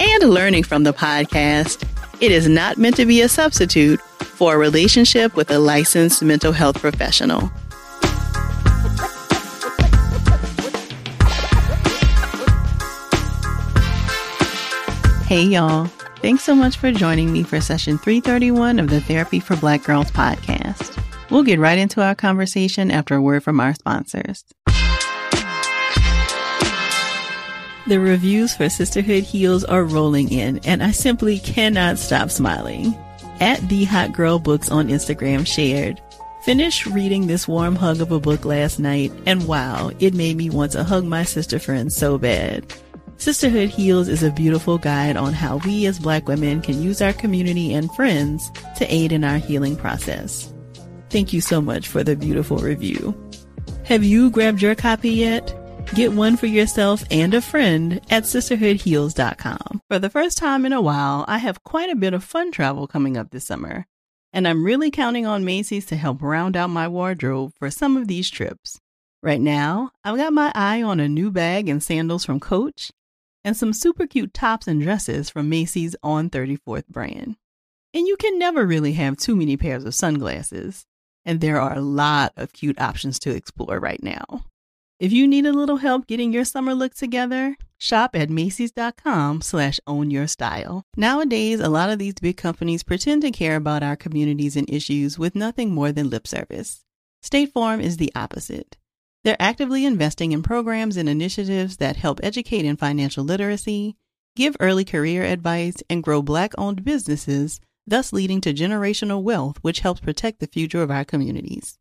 and learning from the podcast, it is not meant to be a substitute for a relationship with a licensed mental health professional. Hey, y'all. Thanks so much for joining me for session 331 of the Therapy for Black Girls podcast. We'll get right into our conversation after a word from our sponsors. The reviews for Sisterhood Heals are rolling in, and I simply cannot stop smiling. At The Hot Girl Books on Instagram shared, Finished reading this warm hug of a book last night, and wow, it made me want to hug my sister friends so bad. Sisterhood Heals is a beautiful guide on how we as black women can use our community and friends to aid in our healing process. Thank you so much for the beautiful review. Have you grabbed your copy yet? Get one for yourself and a friend at sisterhoodheals.com. For the first time in a while, I have quite a bit of fun travel coming up this summer, and I'm really counting on Macy's to help round out my wardrobe for some of these trips. Right now, I've got my eye on a new bag and sandals from Coach and some super cute tops and dresses from Macy's on 34th brand. And you can never really have too many pairs of sunglasses, and there are a lot of cute options to explore right now. If you need a little help getting your summer look together, shop at macys.com slash own your style. Nowadays, a lot of these big companies pretend to care about our communities and issues with nothing more than lip service. State Farm is the opposite. They're actively investing in programs and initiatives that help educate in financial literacy, give early career advice, and grow Black owned businesses, thus leading to generational wealth, which helps protect the future of our communities.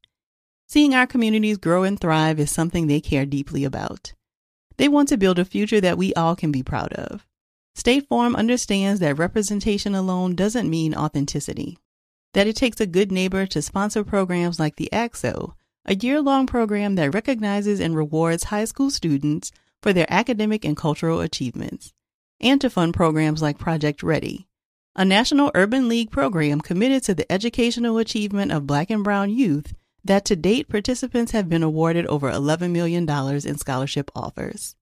Seeing our communities grow and thrive is something they care deeply about. They want to build a future that we all can be proud of. State Farm understands that representation alone doesn't mean authenticity, that it takes a good neighbor to sponsor programs like the ACT-SO a year long program that recognizes and rewards high school students for their academic and cultural achievements, and to fund programs like Project Ready, a national urban league program committed to the educational achievement of Black and Brown youth that to date participants have been awarded over $11 million in scholarship offers.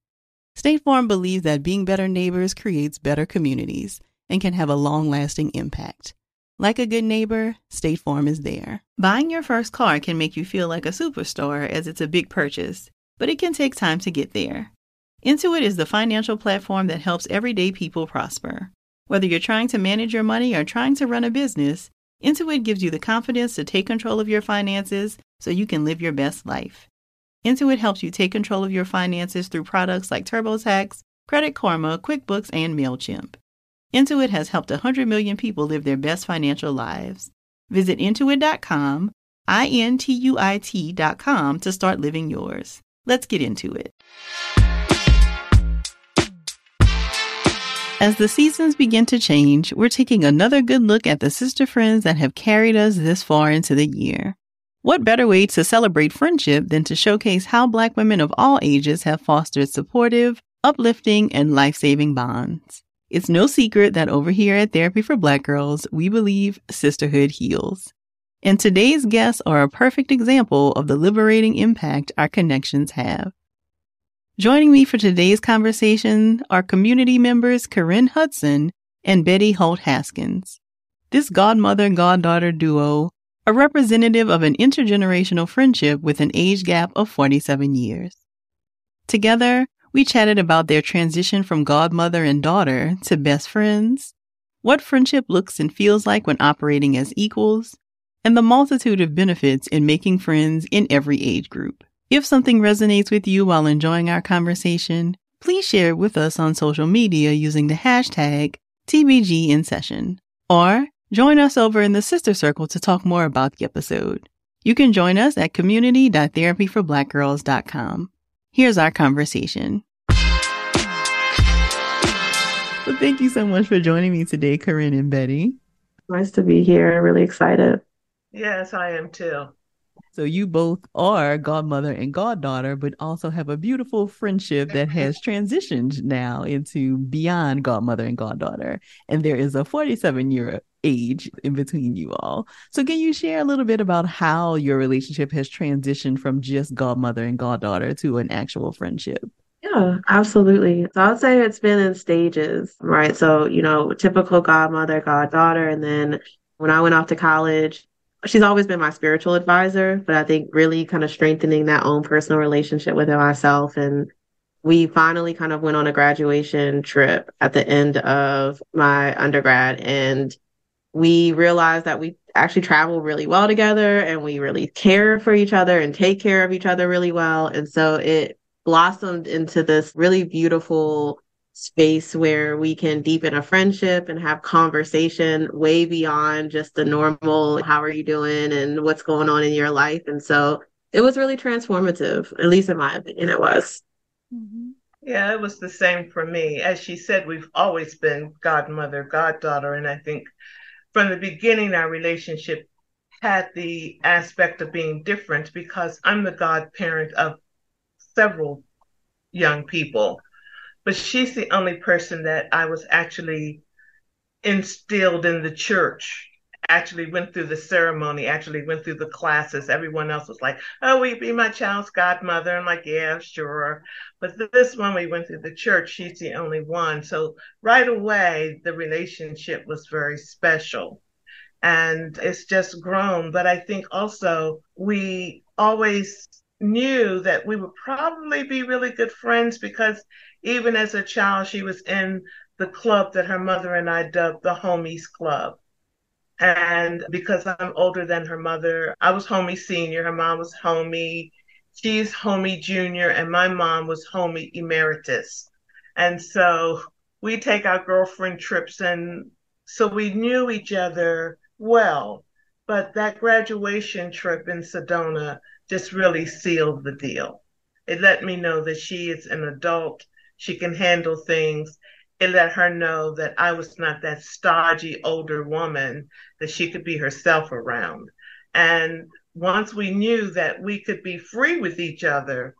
State Farm believes that being better neighbors creates better communities and can have a long lasting impact. Like a good neighbor, State Farm is there. Buying your first car can make you feel like a superstar as it's a big purchase, but it can take time to get there. Intuit is the financial platform that helps everyday people prosper. Whether you're trying to manage your money or trying to run a business, Intuit gives you the confidence to take control of your finances so you can live your best life. Intuit helps you take control of your finances through products like TurboTax, Credit Karma, QuickBooks, and MailChimp. Intuit has helped 100 million people live their best financial lives. Visit intuit.com, I N T U I T.com to start living yours. Let's get into it. As the seasons begin to change, we're taking another good look at the sister friends that have carried us this far into the year. What better way to celebrate friendship than to showcase how Black women of all ages have fostered supportive, uplifting, and life saving bonds? It's no secret that over here at Therapy for Black Girls, we believe sisterhood heals. And today's guests are a perfect example of the liberating impact our connections have. Joining me for today's conversation are community members Ca'ren Hudson and Bettye Holt Haskins. This godmother goddaughter duo are representative of an intergenerational friendship with an age gap of 47 years. Together, we chatted about their transition from godmother and daughter to best friends, what friendship looks and feels like when operating as equals, and the multitude of benefits in making friends in every age group. If something resonates with you while enjoying our conversation, please share it with us on social media using the hashtag TBG in session. Or join us over in the sister circle to talk more about the episode. You can join us at community.therapyforblackgirls.com. Here's our conversation. Well, thank you so much for joining me today, Ca'ren and Bettye. Nice to be here. I'm really excited. Yes, I am too. So you both are godmother and goddaughter, but also have a beautiful friendship that has transitioned now into beyond godmother and goddaughter. And there is a 47 year age in between you all. So can you share a little bit about how your relationship has transitioned from just godmother and goddaughter to an actual friendship? Yeah, absolutely. So I'd say it's been in stages, right? So, you know, typical godmother, goddaughter. And then when I went off to college, she's always been my spiritual advisor, but I think really kind of strengthening that own personal relationship with myself. And we finally kind of went on a graduation trip at the end of my undergrad. And we realized that we actually travel really well together and we really care for each other and take care of each other really well. And so it blossomed into this really beautiful space where we can deepen a friendship and have conversation way beyond just the normal how are you doing? and what's going on in your life? And so it was really transformative at least in my opinion it was. Mm-hmm. yeah it was the same for me. As she said we've always been godmother goddaughter and i think from the beginning our relationship had the aspect of being different because i'm the godparent of several young people but she's the only person that I was actually instilled in the church. Actually went through the ceremony, actually went through the classes. Everyone else was like, Oh, will you be my child's godmother? I'm like, Yeah, sure. But this one we went through the church, she's the only one. So right away, the relationship was very special. And it's just grown. But I think also we always knew that we would probably be really good friends because even as a child, she was in the club that her mother and I dubbed the Homies Club. And because I'm older than her mother, I was Homie Senior, her mom was Homie, she's Homie Junior, and my mom was Homie Emeritus. And so we take our girlfriend trips, and so we knew each other well. But that graduation trip in Sedona just really sealed the deal. It let me know that she is an adult she can handle things. It let her know that I was not that stodgy older woman that she could be herself around. And once we knew that we could be free with each other,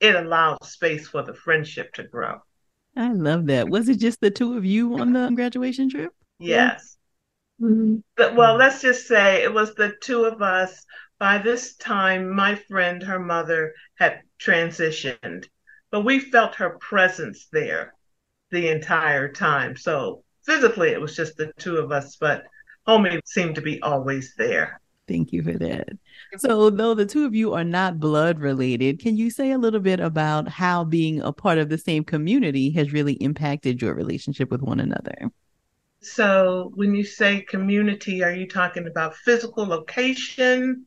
it allowed space for the friendship to grow. I love that. Was it just the two of you on the graduation trip? Yes. Mm-hmm. But, well, let's just say it was the two of us. By this time, my friend, her mother, had transitioned but we felt her presence there the entire time. So physically, it was just the two of us, but homie seemed to be always there. Thank you for that. So, though the two of you are not blood related, can you say a little bit about how being a part of the same community has really impacted your relationship with one another? So, when you say community, are you talking about physical location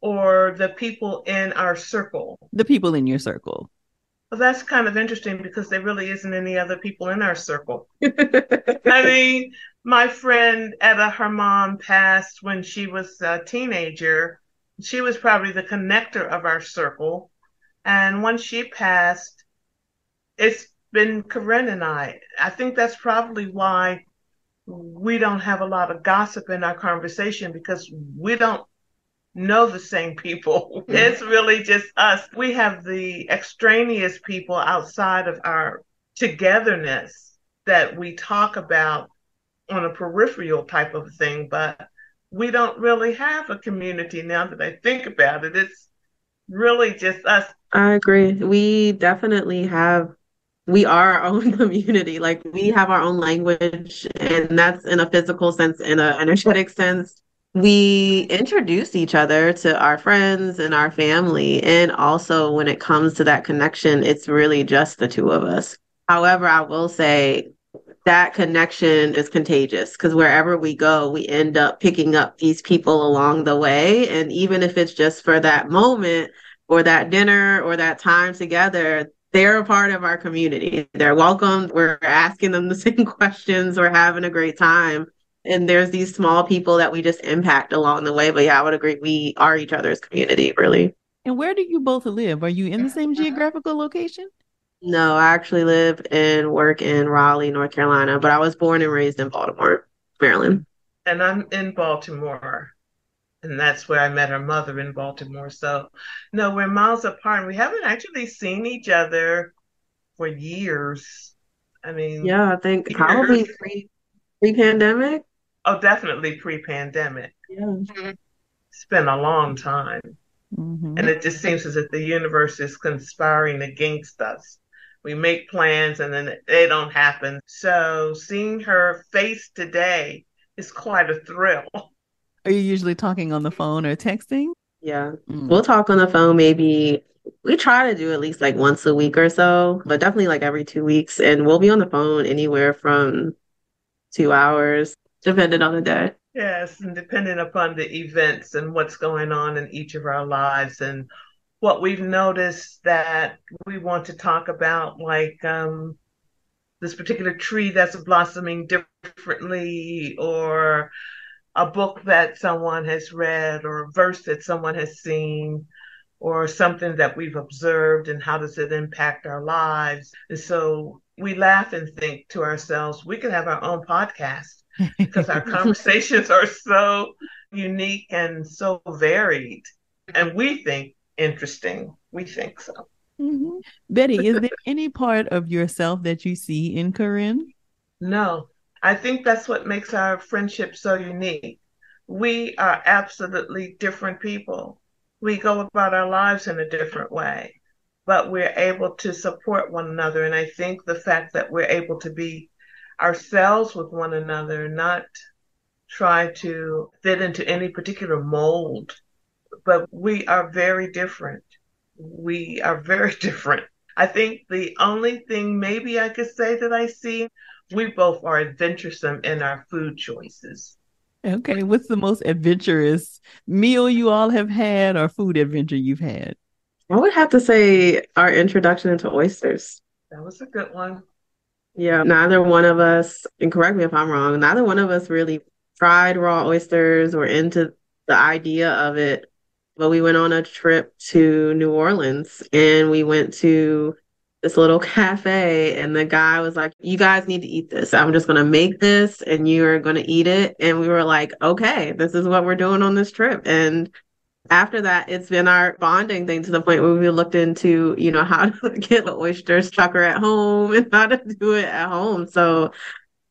or the people in our circle? The people in your circle. Well, that's kind of interesting because there really isn't any other people in our circle. I mean, my friend Etta, her mom passed when she was a teenager. She was probably the connector of our circle. And once she passed, it's been Ca'ren and I. I think that's probably why we don't have a lot of gossip in our conversation because we don't know the same people. Mm-hmm. It's really just us. We have the extraneous people outside of our togetherness that we talk about on a peripheral type of thing, but we don't really have a community now that I think about it. It's really just us. I agree. We definitely have we are our own community. Like we have our own language, and that's in a physical sense, in an energetic sense we introduce each other to our friends and our family. And also, when it comes to that connection, it's really just the two of us. However, I will say that connection is contagious because wherever we go, we end up picking up these people along the way. And even if it's just for that moment or that dinner or that time together, they're a part of our community. They're welcome. We're asking them the same questions. We're having a great time and there's these small people that we just impact along the way. But yeah, I would agree. We are each other's community, really. And where do you both live? Are you in the same geographical location? No, I actually live and work in Raleigh, North Carolina, but I was born and raised in Baltimore, Maryland. And I'm in Baltimore. And that's where I met her mother in Baltimore. So, no, we're miles apart. We haven't actually seen each other for years. I mean, yeah, I think years. probably pre pre pandemic. Oh, definitely pre pandemic. Yeah. It's been a long time. Mm-hmm. And it just seems as if the universe is conspiring against us. We make plans and then they don't happen. So seeing her face today is quite a thrill. Are you usually talking on the phone or texting? Yeah. Mm. We'll talk on the phone maybe we try to do at least like once a week or so, but definitely like every two weeks. And we'll be on the phone anywhere from two hours, depending on the day. Yes, and depending upon the events and what's going on in each of our lives and what we've noticed that we want to talk about, like um, this particular tree that's blossoming differently, or a book that someone has read, or a verse that someone has seen, or something that we've observed, and how does it impact our lives. And so we laugh and think to ourselves, we could have our own podcast because our conversations are so unique and so varied. And we think interesting. We think so. Mm-hmm. Bettye, is there any part of yourself that you see in Ca'ren? No. I think that's what makes our friendship so unique. We are absolutely different people. We go about our lives in a different way, but we're able to support one another. And I think the fact that we're able to be ourselves with one another, not try to fit into any particular mold but we are very different. We are very different. I think the only thing maybe I could say that I see, we both are adventuresome in our food choices. Okay. What's the most adventurous meal you all have had or food adventure you've had? I would have to say our introduction into oysters. That was a good one. Yeah, neither one of us, and correct me if I'm wrong, neither one of us really fried raw oysters or into the idea of it but we went on a trip to New Orleans and we went to this little cafe and the guy was like, You guys need to eat this. I'm just gonna make this and you're gonna eat it. And we were like, Okay, this is what we're doing on this trip. And after that, it's been our bonding thing to the point where we looked into, you know, how to get the oyster chucker at home and how to do it at home. So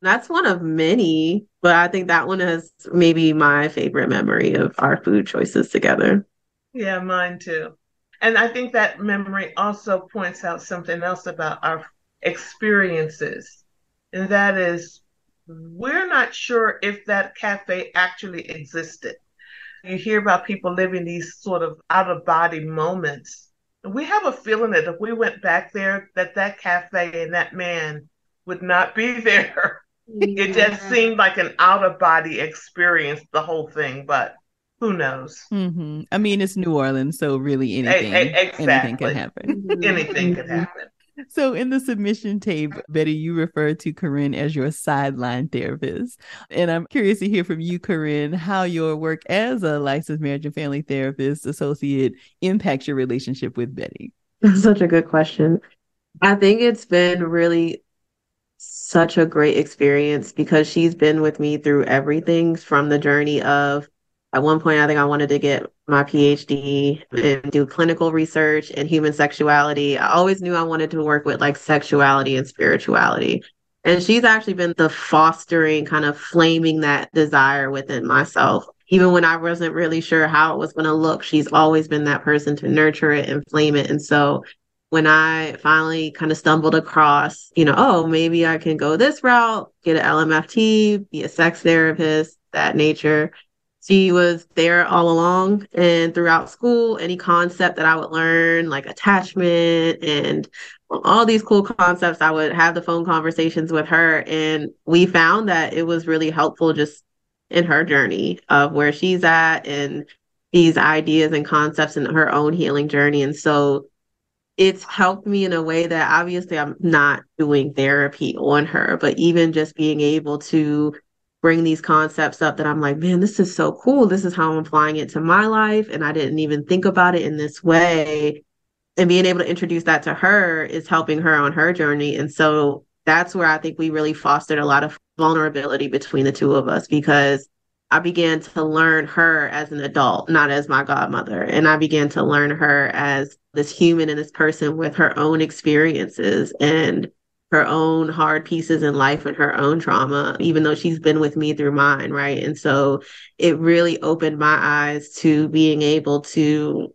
that's one of many, but I think that one is maybe my favorite memory of our food choices together. Yeah, mine too. And I think that memory also points out something else about our experiences. And that is, we're not sure if that cafe actually existed. You hear about people living these sort of out of body moments. We have a feeling that if we went back there, that that cafe and that man would not be there. Yeah. It just seemed like an out of body experience, the whole thing. But who knows? Mm-hmm. I mean, it's New Orleans, so really anything, a- a- exactly. anything can happen. anything can happen. So, in the submission tape, Bettye, you refer to Ca'ren as your sideline therapist. And I'm curious to hear from you, Ca'ren, how your work as a licensed marriage and family therapist associate impacts your relationship with Bettye. That's such a good question. I think it's been really such a great experience because she's been with me through everything from the journey of at one point, I think I wanted to get my PhD and do clinical research in human sexuality. I always knew I wanted to work with like sexuality and spirituality. And she's actually been the fostering, kind of flaming that desire within myself. Even when I wasn't really sure how it was going to look, she's always been that person to nurture it and flame it. And so when I finally kind of stumbled across, you know, oh, maybe I can go this route, get an LMFT, be a sex therapist, that nature she was there all along and throughout school. Any concept that i would learn like attachment and all these cool concepts i would have the phone conversations with her. And we found that it was really helpful just in her journey of where she's at and these ideas and concepts in her own healing journey. And so it's helped me in a way that obviously i'm not doing therapy on her but even just being able to bring these concepts up that I'm like, man, this is so cool. This is how I'm applying it to my life. And I didn't even think about it in this way. and being able to introduce that to her is helping her on her journey. And so that's where I think we really fostered a lot of vulnerability between the two of us because I began to learn her as an adult, not as my godmother. And I began to learn her as this human and this person with her own experiences and her own hard pieces in life and her own trauma, even though she's been with me through mine. Right. And so it really opened my eyes to being able to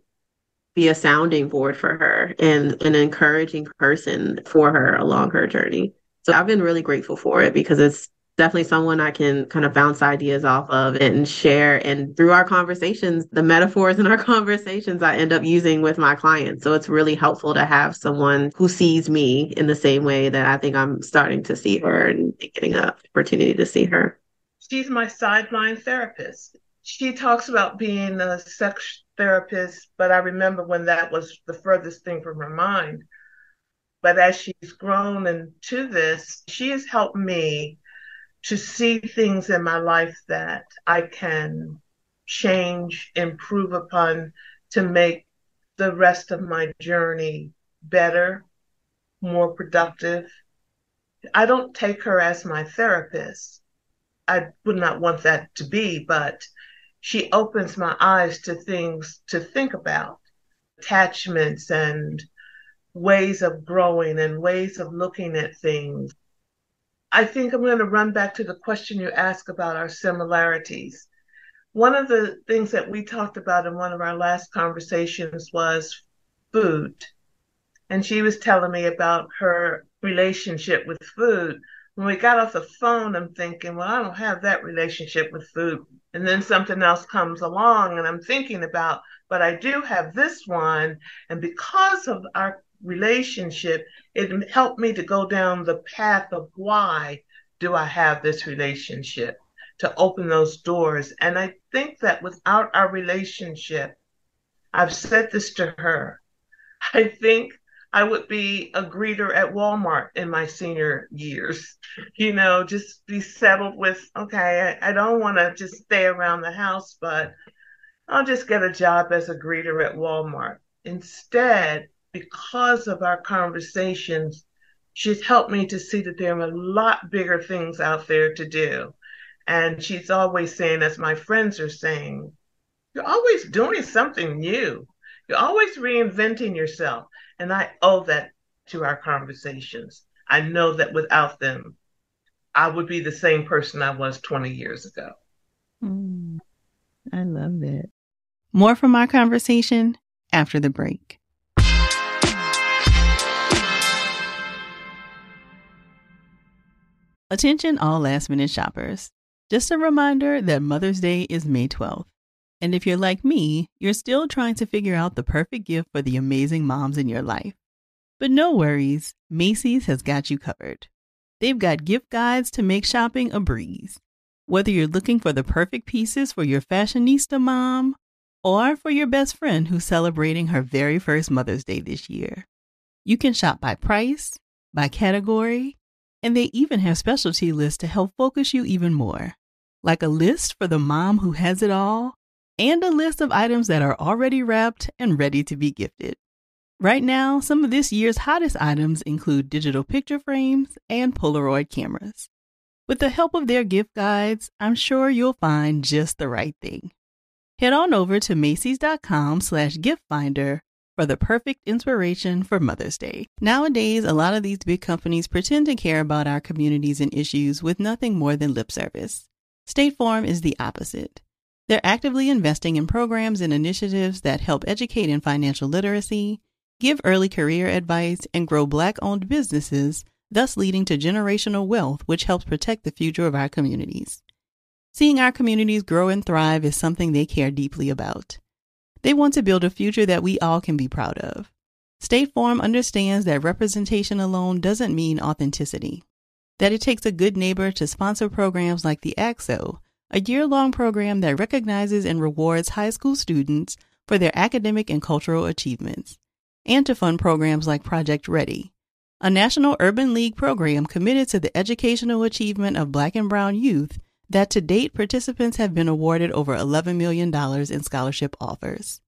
be a sounding board for her and an encouraging person for her along her journey. So I've been really grateful for it because it's definitely someone I can kind of bounce ideas off of and share. And through our conversations, the metaphors in our conversations I end up using with my clients. So it's really helpful to have someone who sees me in the same way that I think I'm starting to see her and getting an opportunity to see her. She's my sideline therapist. She talks about being a sex therapist, but I remember when that was the furthest thing from her mind. But as she's grown into this, she has helped me to see things in my life that I can change, improve upon to make the rest of my journey better, more productive. I don't take her as my therapist. I would not want that to be, but she opens my eyes to things to think about attachments and ways of growing and ways of looking at things. I think I'm going to run back to the question you asked about our similarities. One of the things that we talked about in one of our last conversations was food. And she was telling me about her relationship with food. When we got off the phone, I'm thinking, well, I don't have that relationship with food and then something else comes along and I'm thinking about, but I do have this one. And because of our relationship, it helped me to go down the path of why do I have this relationship to open those doors. And I think that without our relationship, I've said this to her, I think I would be a greeter at Walmart in my senior years. You know, just be settled with, okay, I, I don't want to just stay around the house, but I'll just get a job as a greeter at Walmart. Instead, because of our conversations, she's helped me to see that there are a lot bigger things out there to do. And she's always saying, as my friends are saying, you're always doing something new. You're always reinventing yourself. And I owe that to our conversations. I know that without them, I would be the same person I was 20 years ago. Mm, I love that. More from our conversation after the break. Attention, all last minute shoppers. Just a reminder that Mother's Day is May 12th. And if you're like me, you're still trying to figure out the perfect gift for the amazing moms in your life. But no worries, Macy's has got you covered. They've got gift guides to make shopping a breeze. Whether you're looking for the perfect pieces for your fashionista mom or for your best friend who's celebrating her very first Mother's Day this year, you can shop by price, by category, and they even have specialty lists to help focus you even more. Like a list for the mom who has it all and a list of items that are already wrapped and ready to be gifted. Right now, some of this year's hottest items include digital picture frames and Polaroid cameras. With the help of their gift guides, I'm sure you'll find just the right thing. Head on over to Macy's.com slash gift finder for the perfect inspiration for Mother's Day. Nowadays, a lot of these big companies pretend to care about our communities and issues with nothing more than lip service. State Farm is the opposite. They're actively investing in programs and initiatives that help educate in financial literacy, give early career advice, and grow Black owned businesses, thus leading to generational wealth, which helps protect the future of our communities. Seeing our communities grow and thrive is something they care deeply about. They want to build a future that we all can be proud of. State Farm understands that representation alone doesn't mean authenticity, that it takes a good neighbor to sponsor programs like the ACT-SO a year long program that recognizes and rewards high school students for their academic and cultural achievements, and to fund programs like Project Ready, a National Urban League program committed to the educational achievement of Black and Brown youth that to date participants have been awarded over $11 million in scholarship offers.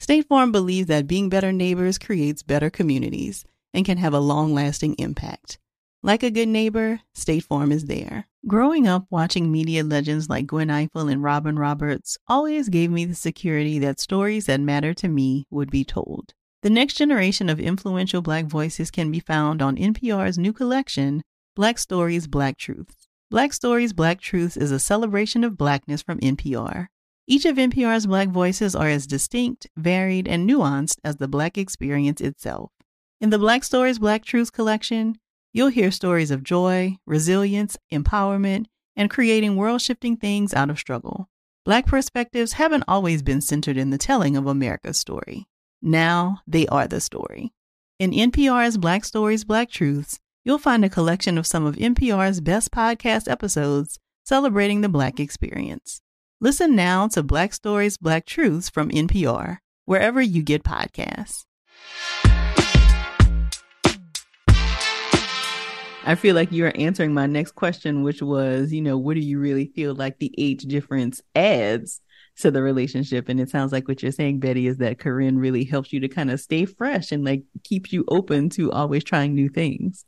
State Farm believes that being better neighbors creates better communities and can have a long lasting impact. Like a good neighbor, State Farm is there. Growing up watching media legends like Gwen Ifill and Robin Roberts always gave me the security that stories that matter to me would be told. The next generation of influential Black voices can be found on NPR's new collection, Black Stories, Black Truths. Black Stories, Black Truths is a celebration of Blackness from NPR. Each of NPR's Black voices are as distinct, varied, and nuanced as the Black experience itself. In the Black Stories, Black Truths collection, you'll hear stories of joy, resilience, empowerment, and creating world shifting things out of struggle. Black perspectives haven't always been centered in the telling of America's story. Now they are the story. In NPR's Black Stories, Black Truths, you'll find a collection of some of NPR's best podcast episodes celebrating the Black experience. Listen now to Black Stories, Black Truths from NPR, wherever you get podcasts. I feel like you're answering my next question, which was, you know, what do you really feel like the age difference adds to the relationship? And it sounds like what you're saying, Bettye, is that Ca'ren really helps you to kind of stay fresh and like keeps you open to always trying new things.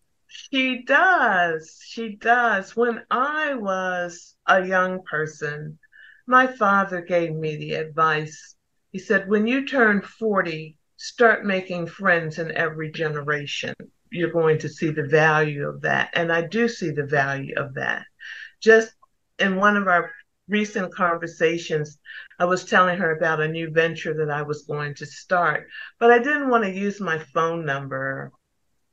She does. She does. When I was a young person, my father gave me the advice. He said, when you turn 40, start making friends in every generation. You're going to see the value of that. And I do see the value of that. Just in one of our recent conversations, I was telling her about a new venture that I was going to start, but I didn't want to use my phone number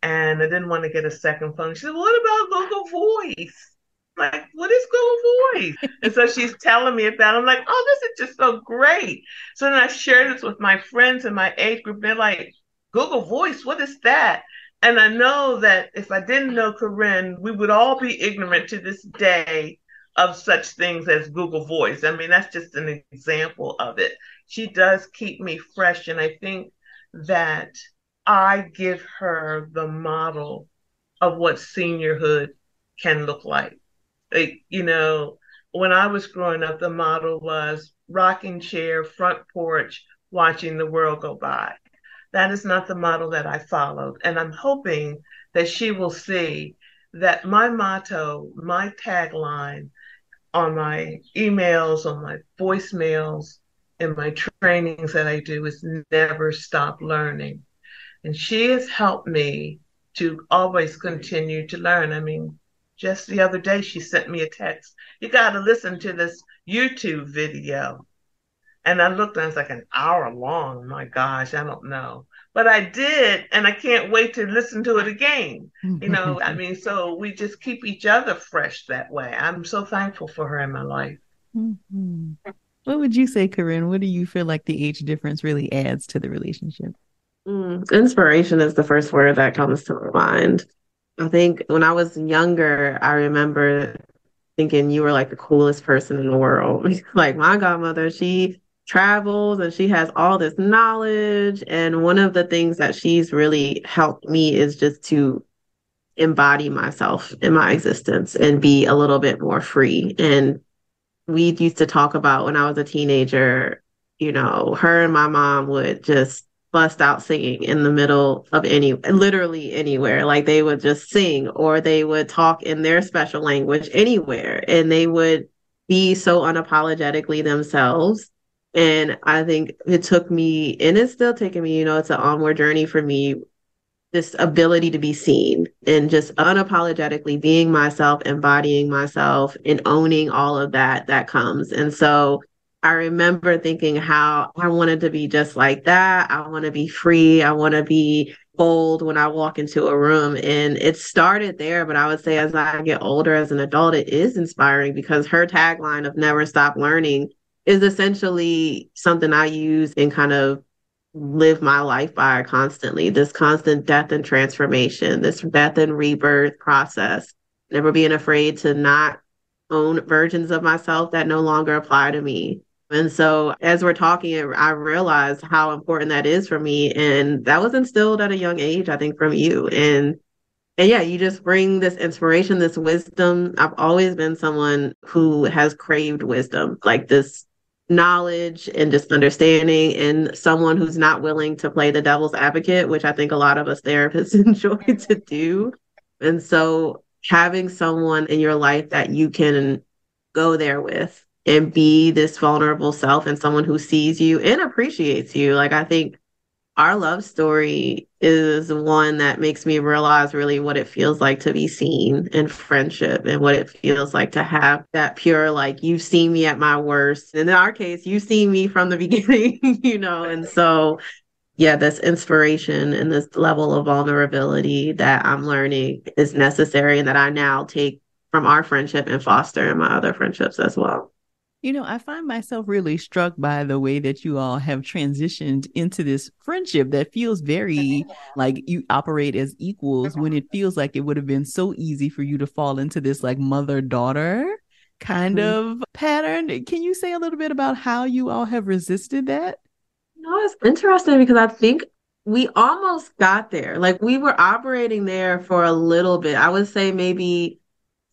and I didn't want to get a second phone. She said, What about Google Voice? like, what is Google Voice? and so she's telling me about it. I'm like, oh, this is just so great. So then I shared this with my friends in my age group. They're like, Google Voice, what is that? And I know that if I didn't know Ca'ren, we would all be ignorant to this day of such things as Google Voice. I mean, that's just an example of it. She does keep me fresh. And I think that I give her the model of what seniorhood can look like. You know, when I was growing up, the model was rocking chair, front porch, watching the world go by. That is not the model that I followed. And I'm hoping that she will see that my motto, my tagline on my emails, on my voicemails, and my trainings that I do is never stop learning. And she has helped me to always continue to learn. I mean, just the other day, she sent me a text. You got to listen to this YouTube video. And I looked and it's like an hour long. My gosh, I don't know. But I did, and I can't wait to listen to it again. You know, I mean, so we just keep each other fresh that way. I'm so thankful for her in my life. Mm-hmm. What would you say, Ca'ren? What do you feel like the age difference really adds to the relationship? Mm, inspiration is the first word that comes to my mind. I think when I was younger, I remember thinking you were like the coolest person in the world. like my godmother, she travels and she has all this knowledge. And one of the things that she's really helped me is just to embody myself in my existence and be a little bit more free. And we used to talk about when I was a teenager, you know, her and my mom would just bust out singing in the middle of any literally anywhere. Like they would just sing or they would talk in their special language anywhere. And they would be so unapologetically themselves. And i think it took me and it's still taking me you know it's an onward journey for me. This ability to be seen and just unapologetically being myself embodying myself and owning all of that that comes. And so I remember thinking how I wanted to be just like that. I want to be free. I want to be bold when I walk into a room. And it started there, but I would say as I get older as an adult, it is inspiring because her tagline of never stop learning is essentially something I use and kind of live my life by constantly. This constant death and transformation, this death and rebirth process, never being afraid to not own versions of myself that no longer apply to me and so as we're talking, I realized how important that is for me. And that was instilled at a young age, I think, from you. And and yeah, you just bring this inspiration, this wisdom. I've always been someone who has craved wisdom, like this knowledge and just understanding and someone who's not willing to play the devil's advocate, which I think a lot of us therapists enjoy to do. And so having someone in your life that you can go there with and be this vulnerable self and someone who sees you and appreciates you. Like I think our love story is one that makes me realize really what it feels like to be seen in friendship and what it feels like to have that pure like you've seen me at my worst. And in our case you've seen me from the beginning you know? And so yeah this inspiration and this level of vulnerability that i'm learning is necessary and that i now take from our friendship and foster in my other friendships as well you know, I find myself really struck by the way that you all have transitioned into this friendship that feels very like you operate as equals when it feels like it would have been so easy for you to fall into this like mother daughter kind mm-hmm. of pattern. Can you say a little bit about how you all have resisted that? No, it's interesting because I think we almost got there. Like we were operating there for a little bit. I would say maybe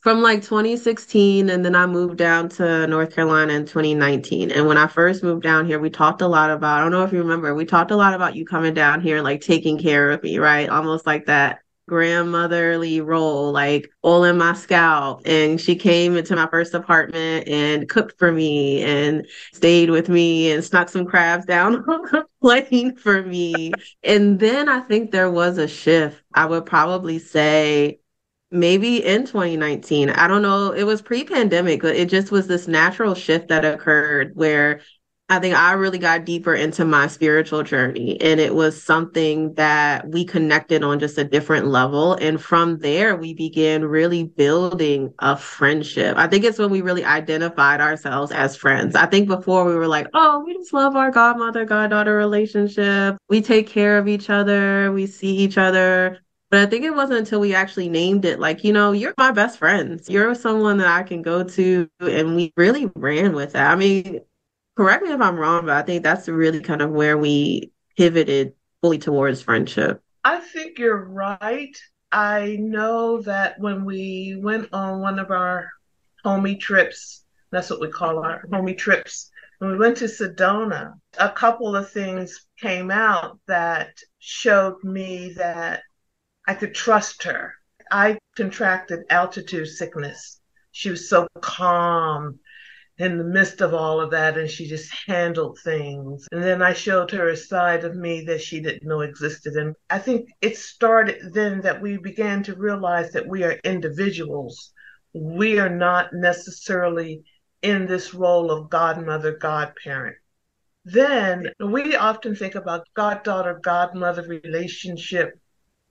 from like 2016 and then I moved down to North Carolina in 2019. And when I first moved down here, we talked a lot about, I don't know if you remember, we talked a lot about you coming down here and like taking care of me, right? Almost like that grandmotherly role, like all in my scalp. And she came into my first apartment and cooked for me and stayed with me and snuck some crabs down on the plane for me. And then I think there was a shift. I would probably say maybe in 2019. I don't know. It was pre pandemic, but it just was this natural shift that occurred where I think I really got deeper into my spiritual journey. And it was something that we connected on just a different level. And from there, we began really building a friendship. I think it's when we really identified ourselves as friends. I think before we were like, oh, we just love our godmother, goddaughter relationship. We take care of each other. We see each other but I think it wasn't until we actually named it, like, you know, you're my best friends. You're someone that I can go to. And we really ran with that. I mean, correct me if I'm wrong, but I think that's really kind of where we pivoted fully towards friendship. I think you're right. I know that when we went on one of our homie trips, that's what we call our homie trips. When we went to Sedona, a couple of things came out that showed me that I could trust her. I contracted altitude sickness. She was so calm in the midst of all of that, and she just handled things. And then I showed her a side of me that she didn't know existed. And I think it started then that we began to realize that we are individuals. We are not necessarily in this role of godmother, godparent. Then we often think about goddaughter, godmother relationship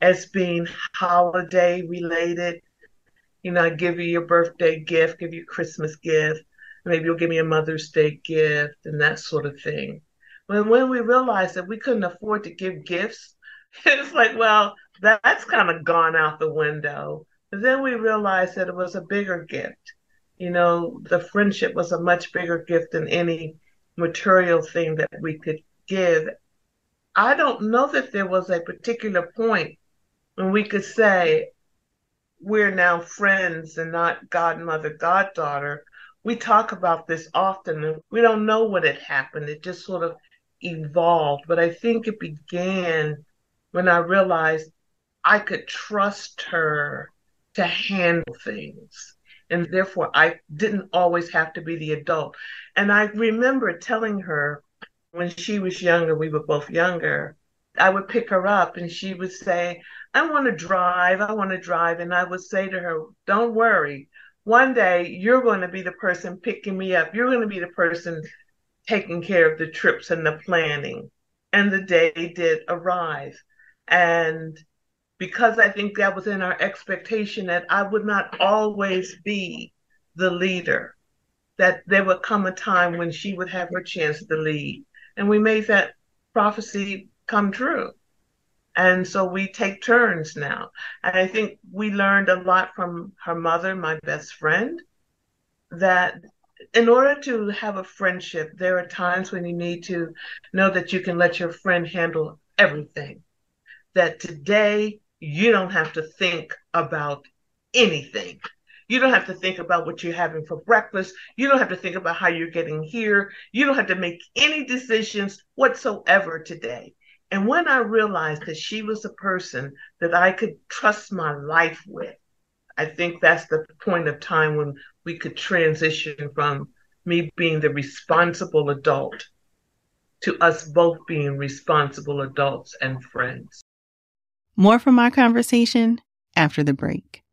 as being holiday related. You know, I give you your birthday gift, give you a Christmas gift, maybe you'll give me a Mother's Day gift and that sort of thing. When when we realized that we couldn't afford to give gifts, it's like, well, that's kind of gone out the window. But then we realized that it was a bigger gift. You know, the friendship was a much bigger gift than any material thing that we could give. I don't know that there was a particular point when we could say we're now friends and not godmother, goddaughter, we talk about this often and we don't know what had happened. It just sort of evolved. But I think it began when I realized I could trust her to handle things. And therefore, I didn't always have to be the adult. And I remember telling her when she was younger, we were both younger, I would pick her up and she would say, I want to drive. I want to drive. And I would say to her, Don't worry. One day you're going to be the person picking me up. You're going to be the person taking care of the trips and the planning. And the day did arrive. And because I think that was in our expectation that I would not always be the leader, that there would come a time when she would have her chance to lead. And we made that prophecy come true. And so we take turns now. And I think we learned a lot from her mother, my best friend, that in order to have a friendship, there are times when you need to know that you can let your friend handle everything. That today you don't have to think about anything. You don't have to think about what you're having for breakfast. You don't have to think about how you're getting here. You don't have to make any decisions whatsoever today. And when I realized that she was a person that I could trust my life with, I think that's the point of time when we could transition from me being the responsible adult to us both being responsible adults and friends. More from our conversation after the break.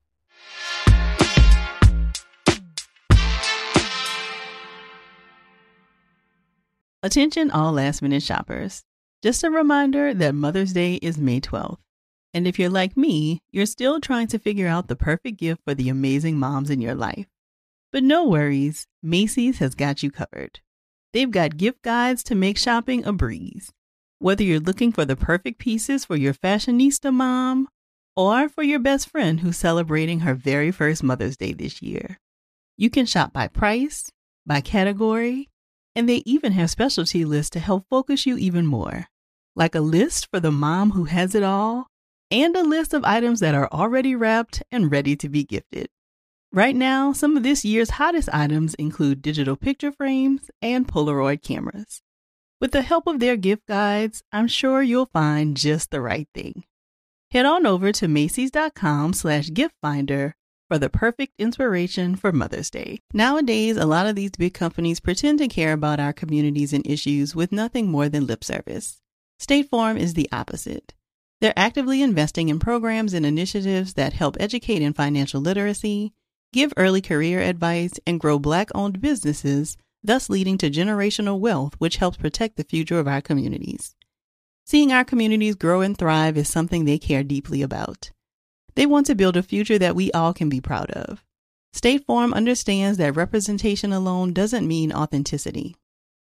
Attention, all last minute shoppers. Just a reminder that Mother's Day is May 12th. And if you're like me, you're still trying to figure out the perfect gift for the amazing moms in your life. But no worries, Macy's has got you covered. They've got gift guides to make shopping a breeze. Whether you're looking for the perfect pieces for your fashionista mom or for your best friend who's celebrating her very first Mother's Day this year, you can shop by price, by category, and they even have specialty lists to help focus you even more. Like a list for the mom who has it all, and a list of items that are already wrapped and ready to be gifted. Right now, some of this year's hottest items include digital picture frames and Polaroid cameras. With the help of their gift guides, I'm sure you'll find just the right thing. Head on over to Macy's.com slash gift finder for the perfect inspiration for Mother's Day. Nowadays, a lot of these big companies pretend to care about our communities and issues with nothing more than lip service. State Farm is the opposite. They're actively investing in programs and initiatives that help educate in financial literacy, give early career advice, and grow Black owned businesses, thus leading to generational wealth, which helps protect the future of our communities. Seeing our communities grow and thrive is something they care deeply about. They want to build a future that we all can be proud of. State Farm understands that representation alone doesn't mean authenticity,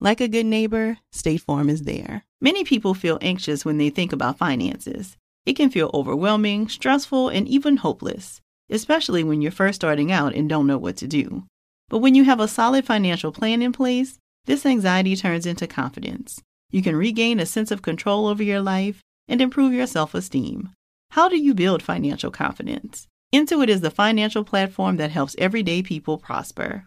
Like a good neighbor, State Farm is there. Many people feel anxious when they think about finances. It can feel overwhelming, stressful, and even hopeless especially when you're first starting out and don't know what to do. But when you have a solid financial plan in place, this anxiety turns into confidence. You can regain a sense of control over your life and improve your self esteem. How do you build financial confidence? Intuit is the financial platform that helps everyday people prosper.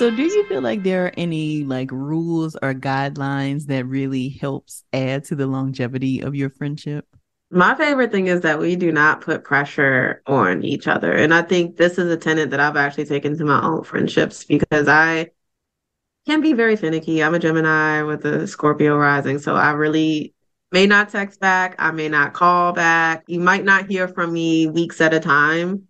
So do you feel like there are any like rules or guidelines that really helps add to the longevity of your friendship? My favorite thing is that we do not put pressure on each other. And I think this is a tenet that I've actually taken to my own friendships because I can be very finicky. I'm a Gemini with a Scorpio rising. So I really may not text back. I may not call back. You might not hear from me weeks at a time.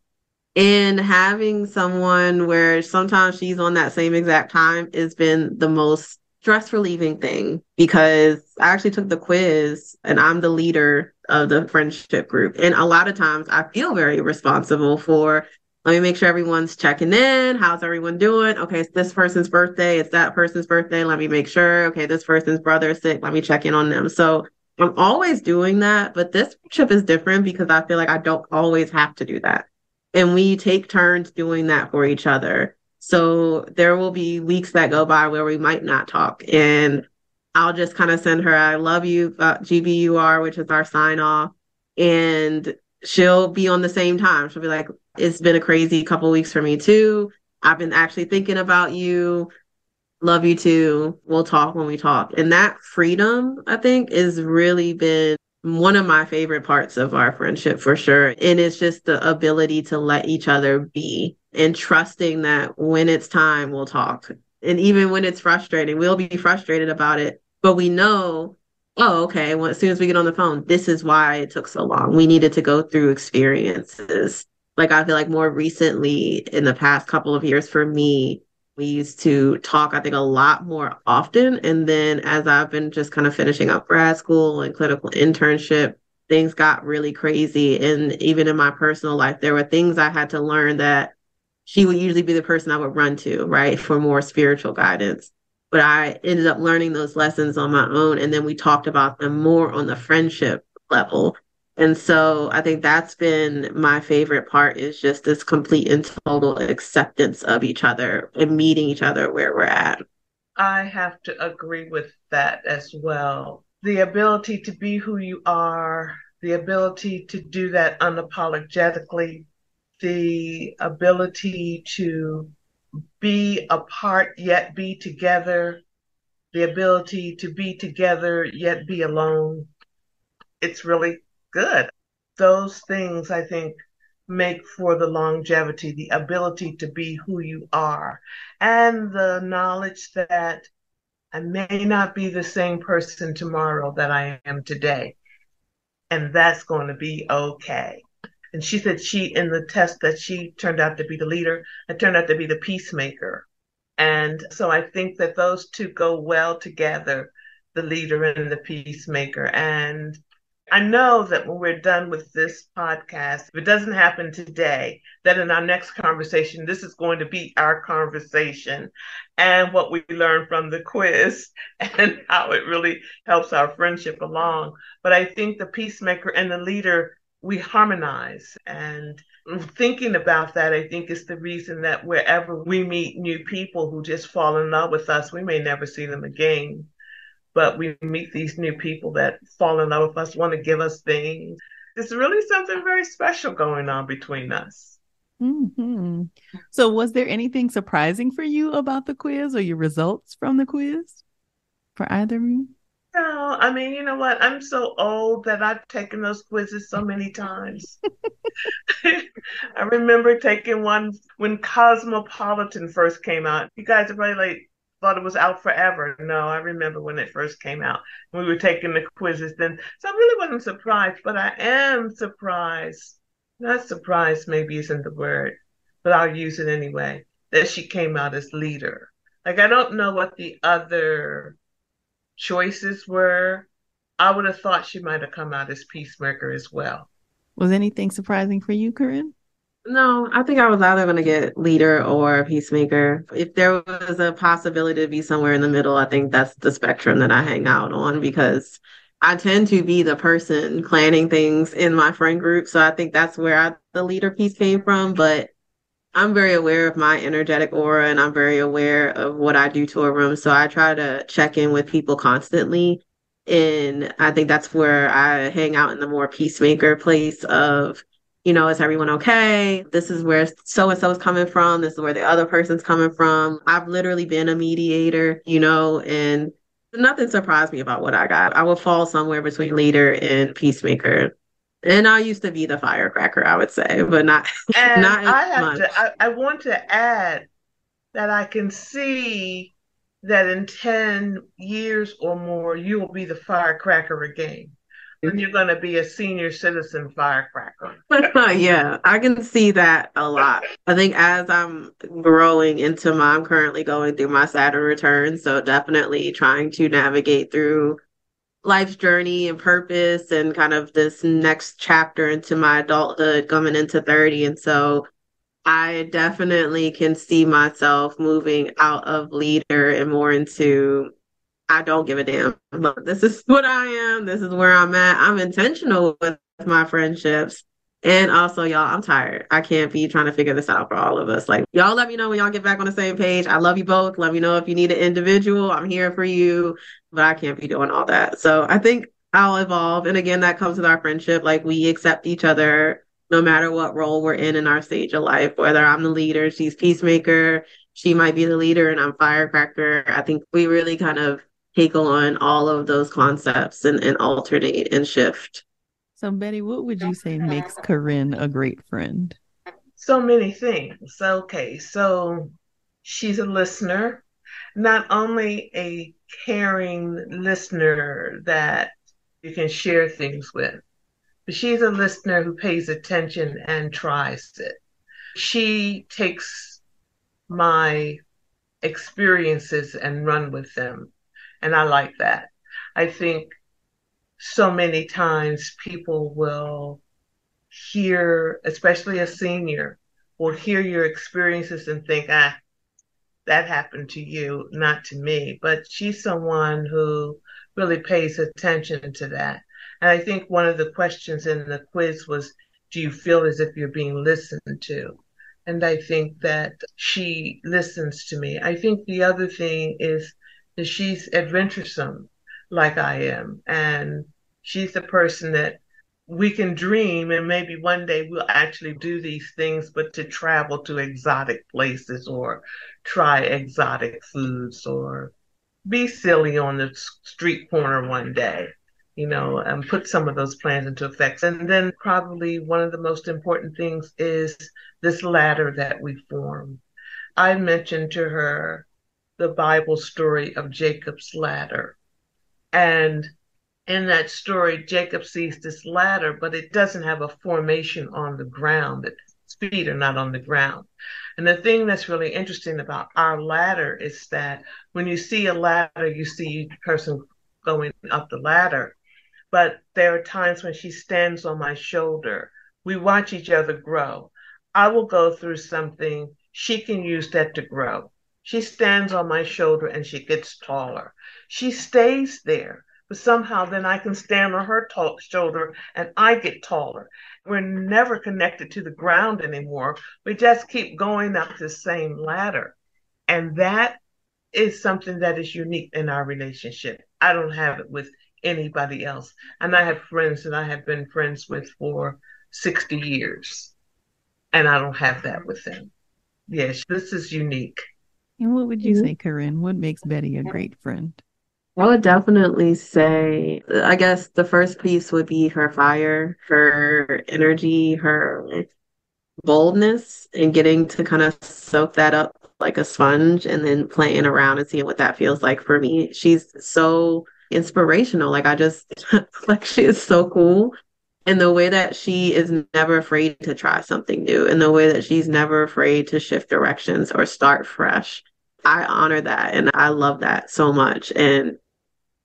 And having someone where sometimes she's on that same exact time has been the most stress relieving thing because I actually took the quiz and I'm the leader of the friendship group. And a lot of times I feel very responsible for let me make sure everyone's checking in. How's everyone doing? Okay, it's this person's birthday. It's that person's birthday. Let me make sure. Okay, this person's brother is sick. Let me check in on them. So I'm always doing that. But this friendship is different because I feel like I don't always have to do that. And we take turns doing that for each other. So there will be weeks that go by where we might not talk. And I'll just kind of send her, I love you, uh, GBUR, which is our sign off. And she'll be on the same time. She'll be like, it's been a crazy couple weeks for me too. I've been actually thinking about you. Love you too. We'll talk when we talk. And that freedom, I think, has really been one of my favorite parts of our friendship for sure. And it's just the ability to let each other be and trusting that when it's time, we'll talk. And even when it's frustrating, we'll be frustrated about it, but we know, oh, okay, well, as soon as we get on the phone, this is why it took so long. We needed to go through experiences. Like I feel like more recently in the past couple of years for me, we used to talk, I think, a lot more often. And then as I've been just kind of finishing up grad school and clinical internship, things got really crazy. And even in my personal life, there were things I had to learn that she would usually be the person I would run to, right, for more spiritual guidance. But I ended up learning those lessons on my own. And then we talked about them more on the friendship level. And so I think that's been my favorite part is just this complete and total acceptance of each other and meeting each other where we're at. I have to agree with that as well. The ability to be who you are, the ability to do that unapologetically, the ability to be apart yet be together, the ability to be together yet be alone. It's really good. Those things, I think, make for the longevity, the ability to be who you are, and the knowledge that I may not be the same person tomorrow that I am today. And that's going to be okay. And she said she, in the test, that she turned out to be the leader and turned out to be the peacemaker. And so I think that those two go well together the leader and the peacemaker. And I know that when we're done with this podcast, if it doesn't happen today, that in our next conversation, this is going to be our conversation and what we learned from the quiz and how it really helps our friendship along. But I think the peacemaker and the leader, we harmonize. And thinking about that, I think is the reason that wherever we meet new people who just fall in love with us, we may never see them again but we meet these new people that fall in love with us, want to give us things. It's really something very special going on between us. Mm-hmm. So, was there anything surprising for you about the quiz or your results from the quiz for either of you? No, I mean, you know what? I'm so old that I've taken those quizzes so many times. I remember taking one when Cosmopolitan first came out. You guys are probably like thought it was out forever. No, I remember when it first came out. We were taking the quizzes then. So I really wasn't surprised, but I am surprised. Not surprised, maybe isn't the word, but I'll use it anyway. That she came out as leader. Like, I don't know what the other choices were. I would have thought she might have come out as peacemaker as well. Was anything surprising for you, Ca'ren? No, I think I was either going to get leader or peacemaker. If there was a possibility to be somewhere in the middle, I think that's the spectrum that I hang out on because I tend to be the person planning things in my friend group. So I think that's where I, the leader piece came from. But I'm very aware of my energetic aura and I'm very aware of what I do to a room. So I try to check in with people constantly. And I think that's where I hang out in the more peacemaker place of you know, is everyone okay? This is where so and so is coming from. This is where the other person's coming from. I've literally been a mediator, you know, and nothing surprised me about what I got. I would fall somewhere between leader and peacemaker. And I used to be the firecracker, I would say, but not and not I have much. to I, I want to add that I can see that in 10 years or more you will be the firecracker again and you're going to be a senior citizen firecracker. yeah, I can see that a lot. I think as I'm growing into my, I'm currently going through my Saturn return. So definitely trying to navigate through life's journey and purpose and kind of this next chapter into my adulthood coming into 30. And so I definitely can see myself moving out of leader and more into I don't give a damn. This is what I am. This is where I'm at. I'm intentional with my friendships. And also, y'all, I'm tired. I can't be trying to figure this out for all of us. Like, y'all let me know when y'all get back on the same page. I love you both. Let me know if you need an individual. I'm here for you, but I can't be doing all that. So I think I'll evolve. And again, that comes with our friendship. Like, we accept each other no matter what role we're in in our stage of life, whether I'm the leader, she's peacemaker, she might be the leader, and I'm firecracker. I think we really kind of take on all of those concepts and, and alternate and shift. So, Bettye, what would you say makes Ca'ren a great friend? So many things. Okay, so she's a listener. not only a caring listener that you can share things with, but she's a listener who pays attention and tries it. She takes my experiences and run with them. And I like that. I think so many times people will hear, especially a senior, will hear your experiences and think, ah, that happened to you, not to me. But she's someone who really pays attention to that. And I think one of the questions in the quiz was, do you feel as if you're being listened to? And I think that she listens to me. I think the other thing is that she's adventuresome like I am. And she's the person that we can dream and maybe one day we'll actually do these things, but to travel to exotic places or try exotic foods or be silly on the street corner one day, you know, and put some of those plans into effect. And then probably one of the most important things is this ladder that we form. I mentioned to her the Bible story of Jacob's ladder. And in that story, Jacob sees this ladder, but it doesn't have a formation on the ground. Its feet are not on the ground. And the thing that's really interesting about our ladder is that when you see a ladder, you see a person going up the ladder. But there are times when she stands on my shoulder. We watch each other grow. I will go through something, she can use that to grow. She stands on my shoulder and she gets taller. She stays there but somehow then I can stand on her tall shoulder and I get taller. We're never connected to the ground anymore. We just keep going up the same ladder. And that is something that is unique in our relationship. I don't have it with anybody else. And I have friends that I have been friends with for 60 years. And I don't have that with them. Yes, this is unique. And what would you mm-hmm. say, Ca'ren? What makes Bettye a great friend? I would definitely say, I guess the first piece would be her fire, her energy, her boldness, and getting to kind of soak that up like a sponge and then playing around and seeing what that feels like for me. She's so inspirational. Like, I just, like, she is so cool. And the way that she is never afraid to try something new, and the way that she's never afraid to shift directions or start fresh. I honor that and I love that so much. And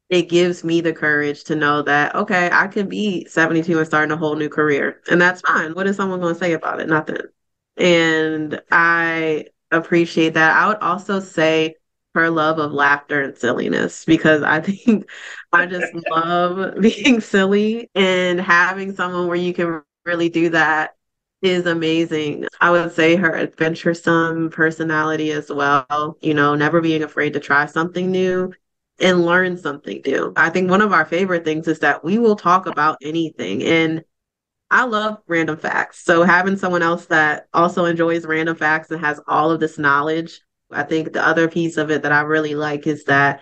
it gives me the courage to know that, okay, I can be 72 and starting a whole new career. And that's fine. What is someone going to say about it? Nothing. And I appreciate that. I would also say her love of laughter and silliness because I think I just love being silly and having someone where you can really do that is amazing. I would say her adventuresome personality as well, you know, never being afraid to try something new and learn something new. I think one of our favorite things is that we will talk about anything. And I love random facts. So having someone else that also enjoys random facts and has all of this knowledge, I think the other piece of it that I really like is that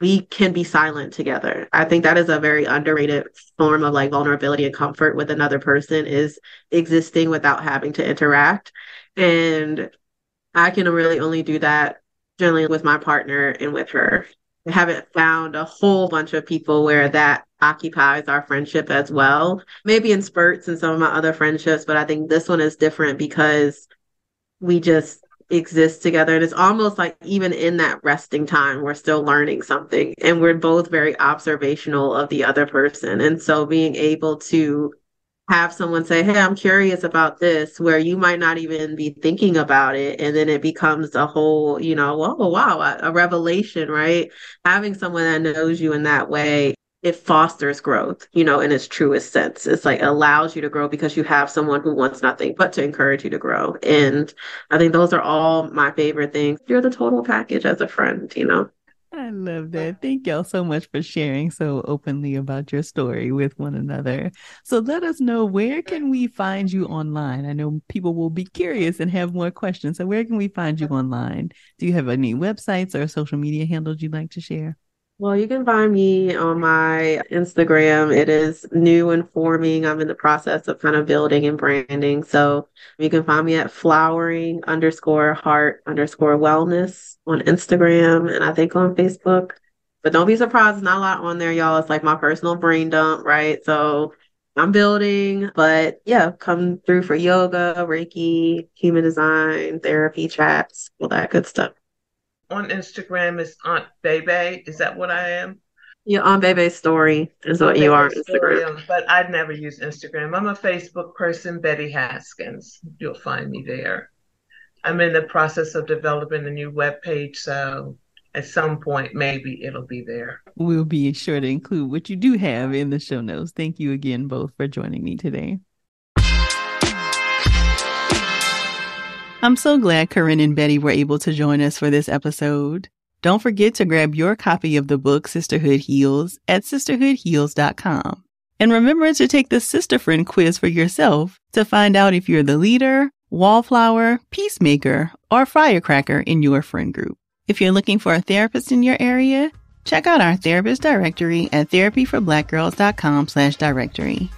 we can be silent together. I think that is a very underrated form of like vulnerability and comfort with another person is existing without having to interact. And I can really only do that generally with my partner and with her. I haven't found a whole bunch of people where that occupies our friendship as well. Maybe in spurts in some of my other friendships, but I think this one is different because we just exist together. And it's almost like even in that resting time, we're still learning something and we're both very observational of the other person. And so being able to have someone say, Hey, I'm curious about this, where you might not even be thinking about it. And then it becomes a whole, you know, oh, wow, a, a revelation, right? Having someone that knows you in that way, it fosters growth, you know, in its truest sense. It's like allows you to grow because you have someone who wants nothing but to encourage you to grow. And I think those are all my favorite things. You're the total package as a friend, you know. I love that. Thank y'all so much for sharing so openly about your story with one another. So let us know where can we find you online? I know people will be curious and have more questions. So where can we find you online? Do you have any websites or social media handles you'd like to share? Well, you can find me on my Instagram. It is new and forming. I'm in the process of kind of building and branding. So you can find me at flowering underscore heart underscore wellness on Instagram and I think on Facebook. But don't be surprised, not a lot on there, y'all. It's like my personal brain dump, right? So I'm building, but yeah, come through for yoga, Reiki, human design, therapy chats, all that good stuff on Instagram is Aunt Bebe. Is that what I am? Yeah, Aunt Bebe's story is what Bebe you are on Instagram. Um, but I'd never use Instagram. I'm a Facebook person, Bettye Haskins. You'll find me there. I'm in the process of developing a new web page, so at some point maybe it'll be there. We'll be sure to include what you do have in the show notes. Thank you again both for joining me today. I'm so glad Ca'ren and Bettye were able to join us for this episode. Don't forget to grab your copy of the book Sisterhood Heals at sisterhoodheals.com. And remember to take the Sister Friend quiz for yourself to find out if you're the leader, wallflower, peacemaker, or firecracker in your friend group. If you're looking for a therapist in your area, check out our therapist directory at therapyforblackgirls.com slash directory.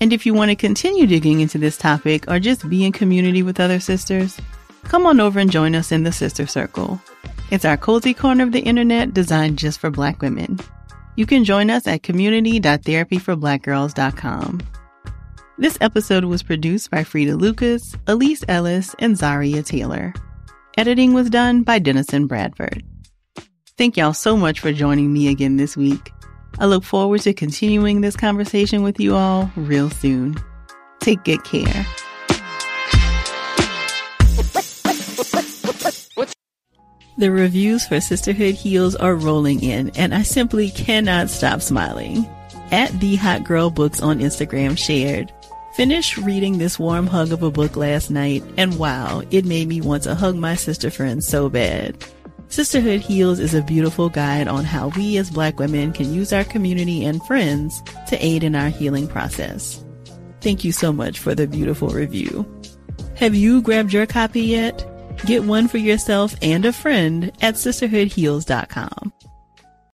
And if you want to continue digging into this topic or just be in community with other sisters, come on over and join us in the Sister Circle. It's our cozy corner of the internet designed just for Black women. You can join us at community.therapyforblackgirls.com. This episode was produced by Fredia Lucas, Ellice Ellis, and Zaria Taylor. Editing was done by Dennison Bradford. Thank y'all so much for joining me again this week. I look forward to continuing this conversation with you all real soon. Take good care. The reviews for Sisterhood Heals are rolling in, and I simply cannot stop smiling. At the Hot Girl Books on Instagram shared, Finished reading this warm hug of a book last night, and wow, it made me want to hug my sister friend so bad. Sisterhood Heals is a beautiful guide on how we as Black women can use our community and friends to aid in our healing process. Thank you so much for the beautiful review. Have you grabbed your copy yet? Get one for yourself and a friend at sisterhoodheals.com.